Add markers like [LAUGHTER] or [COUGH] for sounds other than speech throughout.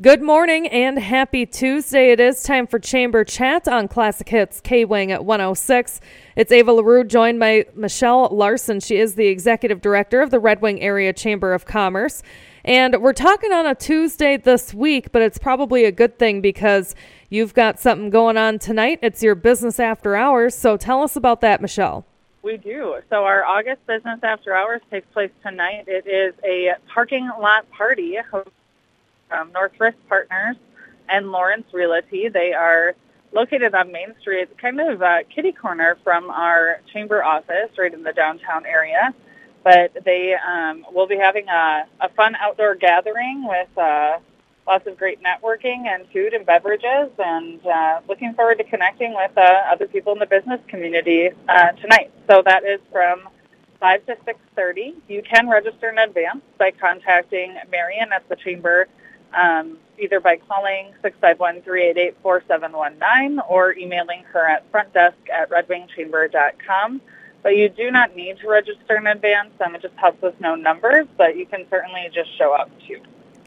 Good morning and happy Tuesday. It is time for Chamber Chat on Classic Hits K Wing at 106. It's Ava LaRue joined by Michelle Larson. She is the executive director of the Red Wing Area Chamber of Commerce. And we're talking on a Tuesday this week, but it's probably a good thing because you've got something going on tonight. It's your business after hours. So tell us about that, Michelle. We do. So our August business after hours takes place tonight. It is a parking lot party um, Northwest Partners and Lawrence Realty. They are located on Main Street, kind of kitty corner from our chamber office, right in the downtown area. But they um, will be having a, a fun outdoor gathering with uh, lots of great networking and food and beverages, and uh, looking forward to connecting with uh, other people in the business community uh, tonight. So that is from 5 to 6.30. You can register in advance by contacting Marion at the Chamber um, either by calling 651-388-4719 or emailing her at frontdesk at redwingchamber.com. But you do not need to register in advance. Um, it just helps us know numbers, but you can certainly just show up too.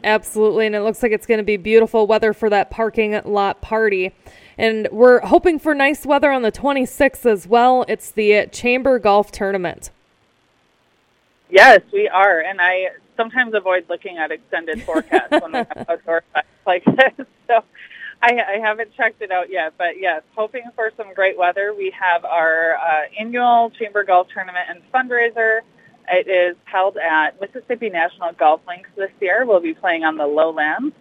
Absolutely, and it looks like it's going to be beautiful weather for that parking lot party. And we're hoping for nice weather on the 26th as well. It's the Chamber Golf Tournament. Yes, we are. And I sometimes avoid looking at extended forecasts when we have [LAUGHS] outdoor events like this. [LAUGHS] So I, I haven't checked it out yet, but yes, hoping for some great weather. We have our uh, annual Chamber Golf Tournament and fundraiser. It is held at Mississippi National Golf Links this year. We'll be playing on the lowlands.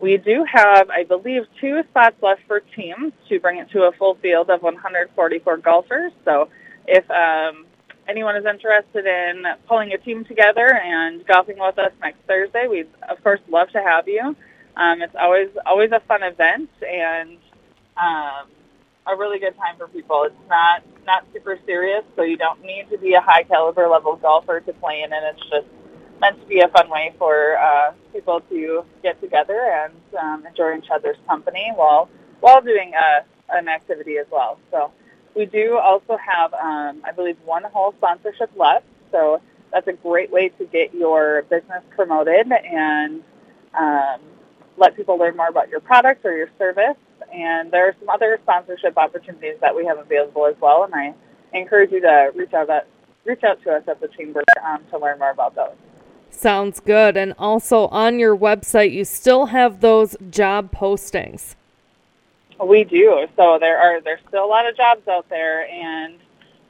We do have, I believe, two spots left for teams to bring it to a full field of 144 golfers. So if um, anyone is interested in pulling a team together and golfing with us next Thursday, we'd of course love to have you. Um, it's always always a fun event and um, a really good time for people. It's not not super serious, so you don't need to be a high caliber level golfer to play in, and it's just meant to be a fun way for uh, people to get together and um, enjoy each other's company while while doing a, uh, an activity as well. So we do also have, um, I believe, one whole sponsorship left. So that's a great way to get your business promoted and um, let people learn more about your product or your service. And there are some other sponsorship opportunities that we have available as well. And I encourage you to reach out at, reach out to us at the chamber um, to learn more about those. Sounds good. And also on your website, you still have those job postings. We do. So there are there's still a lot of jobs out there, and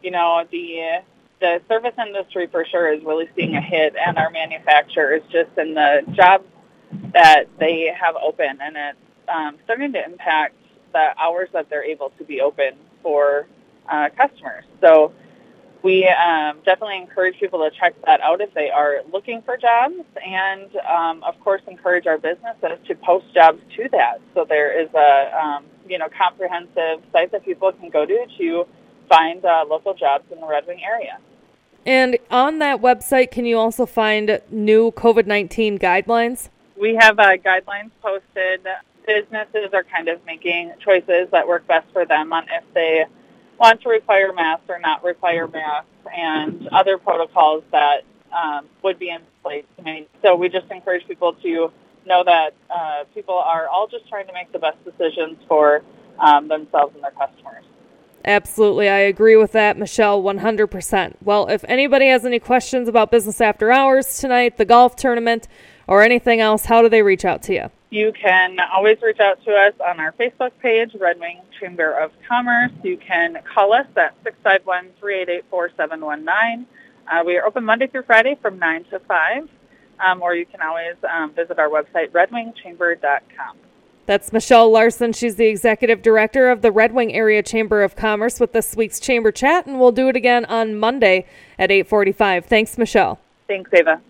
you know the the service industry for sure is really seeing a hit, and our manufacturers just in the jobs that they have open, and it's um, starting to impact the hours that they're able to be open for uh, customers. So we um, definitely encourage people to check that out if they are looking for jobs, and um, of course encourage our businesses to post jobs to that. So there is a um, you know comprehensive site that people can go to to find uh, local jobs in the Red Wing area. And on that website, can you also find new COVID nineteen guidelines? We have uh, guidelines posted. Businesses are kind of making choices that work best for them on if they want to require masks or not require masks and other protocols that um, would be in place. So we just encourage people to know that uh, people are all just trying to make the best decisions for um, themselves and their customers. Absolutely. I agree with that, Michelle, 100%. Well, if anybody has any questions about business after hours tonight, the golf tournament, or anything else, how do they reach out to you? You can always reach out to us on our Facebook page, Red Wing Chamber of Commerce. You can call us at 651-388-4719. Uh, we are open Monday through Friday from 9 to 5, um, or you can always um, visit our website, redwingchamber.com. That's Michelle Larson. She's the executive director of the Red Wing Area Chamber of Commerce with this week's Chamber Chat, and we'll do it again on Monday at 845. Thanks, Michelle. Thanks, Ava.